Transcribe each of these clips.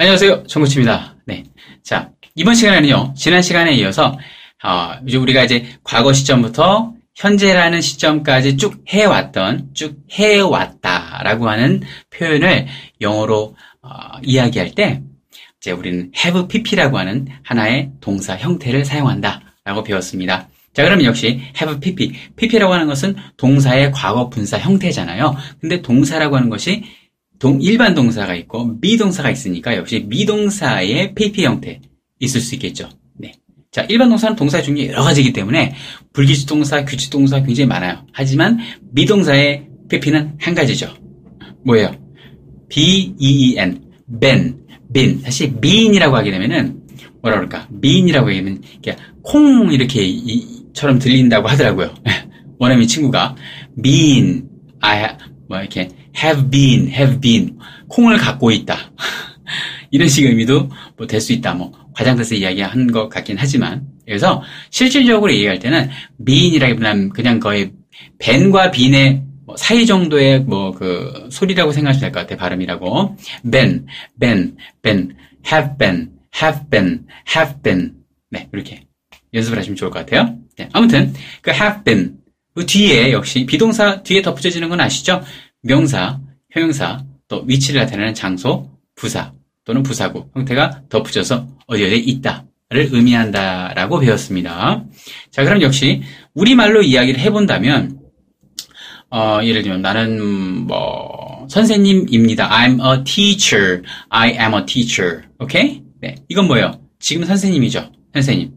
안녕하세요. 정구치입니다. 네. 자, 이번 시간에는요, 지난 시간에 이어서, 어, 이제 우리가 이제 과거 시점부터 현재라는 시점까지 쭉 해왔던, 쭉 해왔다라고 하는 표현을 영어로, 어, 이야기할 때, 이제 우리는 have pp라고 하는 하나의 동사 형태를 사용한다. 라고 배웠습니다. 자, 그러면 역시 have pp. pp라고 하는 것은 동사의 과거 분사 형태잖아요. 근데 동사라고 하는 것이 동, 일반 동사가 있고 미동사가 있으니까 역시 미동사의 PP 형태 있을 수 있겠죠. 네. 자, 일반 동사는 동사 중에 여러 가지이기 때문에 불규칙 동사, 규칙 동사 굉장히 많아요. 하지만 미동사의 PP는 한 가지죠. 뭐예요? B-E-E-N, ben, bin. 사실 mean이라고 하게 되면은 뭐라 그럴까? 하게 되면 콩 이렇게 이 처럼 들린다고 하더라고요. 원어민 친구가 mean, I, 뭐 이렇게 have been, have been, 콩을 갖고 있다. 이런 식의 의미도 뭐 될 수 있다. 뭐 과장돼서 이야기한 것 같긴 하지만 그래서 실질적으로 얘기할 때는 been이라기보다는 그냥 거의 ben과 been의 뭐 사이 정도의 뭐 그 소리라고 생각하시면 될 것 같아요. 발음이라고. been, been, been, have been, have been, have been. 네, 이렇게 연습을 하시면 좋을 것 같아요. 네, 아무튼 그 have been 그 뒤에 역시 비동사 뒤에 덧붙여지는 건 아시죠? 명사, 형용사, 또 위치를 나타내는 장소, 부사 또는 부사구 형태가 덧붙여서 어디 어디에 있다 를 의미한다 라고 배웠습니다. 자, 그럼 역시 우리말로 이야기를 해본다면 어, 예를 들면 나는 뭐 선생님입니다. I'm a teacher. I am a teacher. 오케이? 네, 이건 뭐예요? 지금 선생님이죠. 선생님.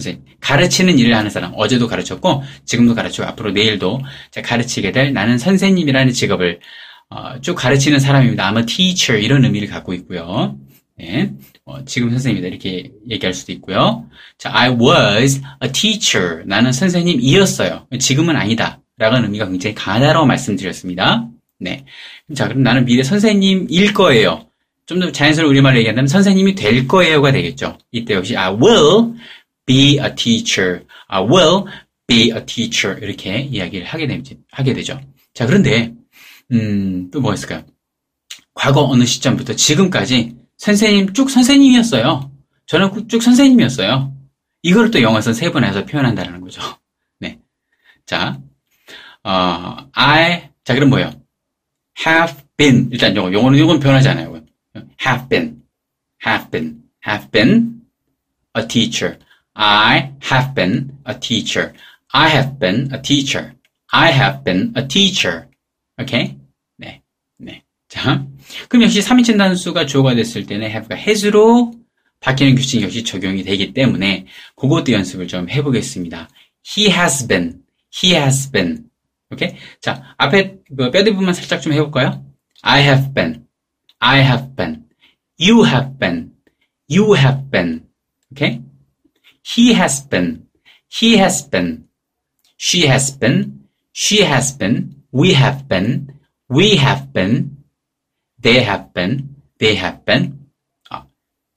음, 선생님. 가르치는 일을 하는 사람. 어제도 가르쳤고 지금도 가르치고 앞으로 내일도 가르치게 될 나는 선생님이라는 직업을 어, 쭉 가르치는 사람입니다. A teacher 이런 의미를 갖고 있고요. 네. 어, 지금 선생님이다 이렇게 얘기할 수도 있고요. 자, I was a teacher. 나는 선생님이었어요. 지금은 아니다. 라는 의미가 굉장히 강하다고 말씀드렸습니다. 네. 자, 그럼 나는 미래 선생님일 거예요. 좀 더 자연스러운 우리말로 얘기한다면 선생님이 될 거예요가 되겠죠. 이때 역시 I will be a teacher. I will be a teacher. 이렇게 이야기를 하게, 되, 하게 되죠. 자, 그런데 음, 또 뭐가 있을까요? 과거 어느 시점부터 지금까지 선생님 쭉 선생님이었어요. 저는 쭉 선생님이었어요. 이걸 또 영어에서 세번 해서 표현한다는 거죠. 네. 자, 어, I, 자, 그럼 뭐예요? have been. 일단 영어, 영어는 이건 변하지 않아요. have been, have been, have been a teacher. I have been a teacher. I have been a teacher. I have been a teacher. 오케이? 네. 네. 자. 그럼 역시 3인칭 단수가 주어가 됐을 때는 have가 has로 바뀌는 규칙이 역시 적용이 되기 때문에 그것도 연습을 좀 해보겠습니다. He has been. He has been. 오케이? 자, 앞에 그 뼈대 부분만 살짝 좀 해볼까요? I have been. I have been. You have been. You have been. 오케이? He has been. He has been. She has been. She has been. We have been. We have been. They have been. They have been. 아,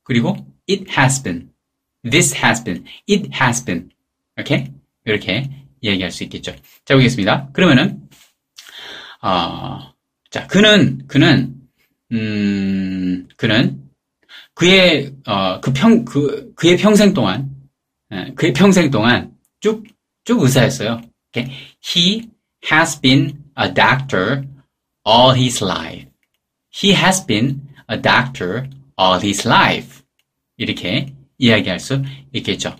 그리고 it has been. This has been. It has been. 오케이? 이렇게 이야기할 수 있겠죠. 자, 보겠습니다. 그러면은, 어, 자, 그는, 그는, 음, 그는 그의, 어, 그 평, 그, 그의 평생 동안, 그의 평생 동안 쭉, 쭉 의사였어요. Okay? He has been a doctor all his life. He has been a doctor all his life. 이렇게 이야기할 수 있겠죠.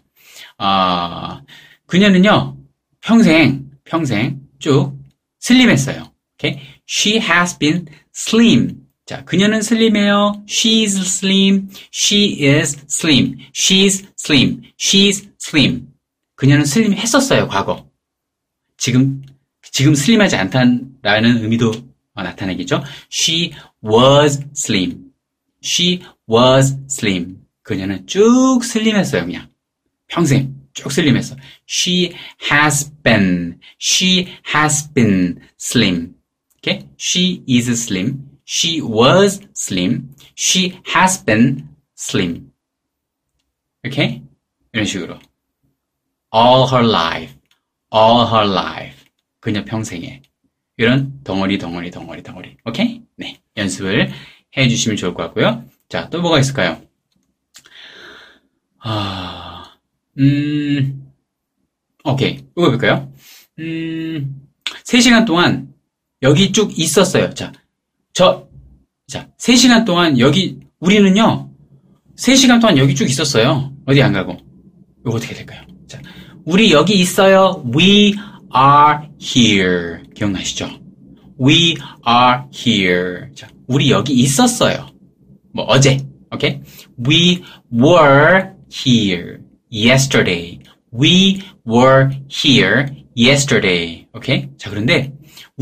어, 그녀는요, 평생, 평생 쭉 슬림했어요. Okay? She has been slim. 자, 그녀는 슬림해요. She's slim. She is slim. She's slim. She's slim. 그녀는 슬림했었어요, 과거. 지금, 지금 슬림하지 않다라는 의미도 나타내겠죠. She was slim. She was slim. 그녀는 쭉 슬림했어요, 그냥. 평생. 쭉 슬림했어. She has been. She has been slim. Okay? She is slim. She was slim. She has been slim. Okay? 이런 식으로. All her life. All her life. 그녀 평생에. 이런 덩어리, 덩어리, 덩어리, 덩어리. 오케이? 네. 연습을 해 주시면 좋을 것 같고요. 자, 또 뭐가 있을까요? 아, 음, 오케이. 이거 볼까요? 음, 3시간 동안 여기 쭉 있었어요. 자, 저, 자, 3시간 동안 여기, 우리는요, 3시간 동안 여기 쭉 있었어요. 어디 안 가고. 이거 어떻게 될까요? 자, 우리 여기 있어요. We are here. 기억나시죠? We are here. 자, 우리 여기 있었어요. 뭐, 어제. 오케이? We were here yesterday. We were here yesterday. 오케이? 자, 그런데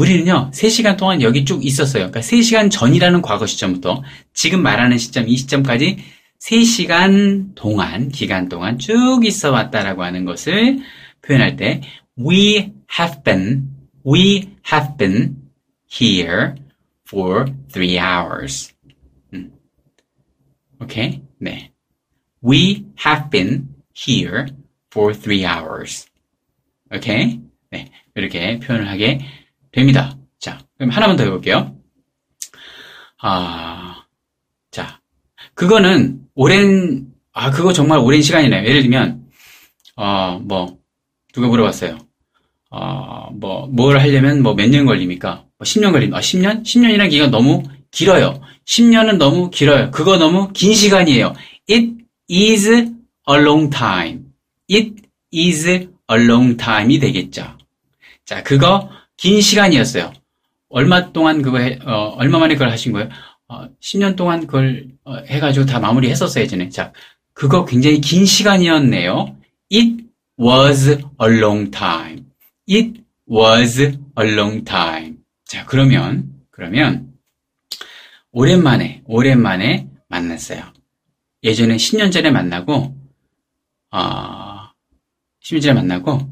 우리는요, 3시간 동안 여기 쭉 있었어요. 그러니까 3시간 전이라는 과거 시점부터 지금 말하는 시점, 이 시점까지 3시간 동안, 기간 동안 쭉 있어 왔다라고 하는 것을 표현할 때 we have been, we have been here for three hours. 음. 오케이? 네. We have been here for three hours. 오케이? 네. 이렇게 표현을 하게 됩니다. 자, 그럼 하나만 더 해볼게요. 아, 자. 그거는 오랜, 아, 그거 정말 오랜 시간이네요. 예를 들면, 어, 뭐, 누가 물어봤어요. 어, 뭐, 뭘 하려면 뭐 몇 년 걸립니까? 뭐 10년 걸립니다. 아, 10년? 10년이라는 기간 너무 길어요. 10년은 너무 길어요. 그거 너무 긴 시간이에요. It is a long time. It is a long time이 되겠죠. 자, 그거 긴 시간이었어요. 얼마 동안 그거 해, 어, 얼마 만에 그걸 하신 거예요? 어, 10년 동안 그걸 어, 해가지고 다 마무리 했었어요, 전에. 자, 그거 굉장히 긴 시간이었네요. It was a long time. It was a long time. 자, 그러면, 그러면, 오랜만에, 오랜만에 만났어요. 예전에 10년 전에 만나고, 어, 10년 전에 만나고,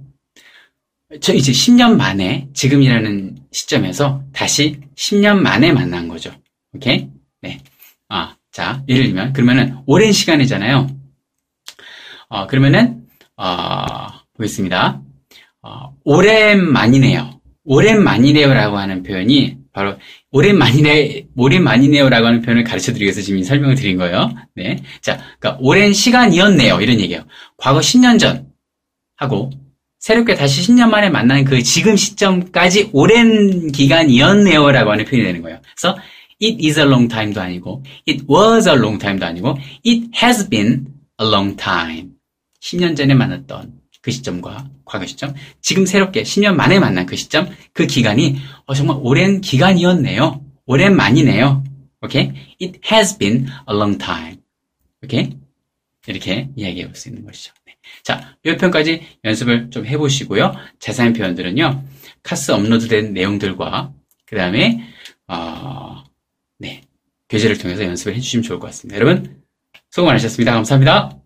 저 이제 10년 만에, 지금이라는 시점에서 다시 10년 만에 만난 거죠. 오케이? 네. 아, 자, 예를 들면, 그러면은, 오랜 시간이잖아요. 어, 그러면은, 어, 보겠습니다. 어, 오랜만이네요. 오랜만이네요라고 하는 표현이 바로 오랜만이네, 오랜만이네요라고 하는 표현을 가르쳐 드리기 위해서 지금 설명을 드린 거예요. 네. 자, 그러니까 오랜 시간이었네요. 이런 얘기예요. 과거 10년 전 하고 새롭게 다시 10년 만에 만난 그 지금 시점까지 오랜 기간이었네요라고 하는 표현이 되는 거예요. 그래서 it is a long time도 아니고 it was a long time도 아니고 it has been a long time. 10년 전에 만났던 그 시점과 과거 시점, 지금 새롭게 10년 만에 만난 그 시점, 그 기간이 어, 정말 오랜 기간이었네요. 오랜만이네요. 오케이? It has been a long time. 오케이? 이렇게 이야기해 볼 수 있는 것이죠. 네. 자, 이 표현까지 연습을 좀 해보시고요. 자세한 표현들은요, 카스 업로드된 내용들과 그 다음에 어, 네 교재를 통해서 연습을 해주시면 좋을 것 같습니다. 여러분 수고 많으셨습니다. 감사합니다.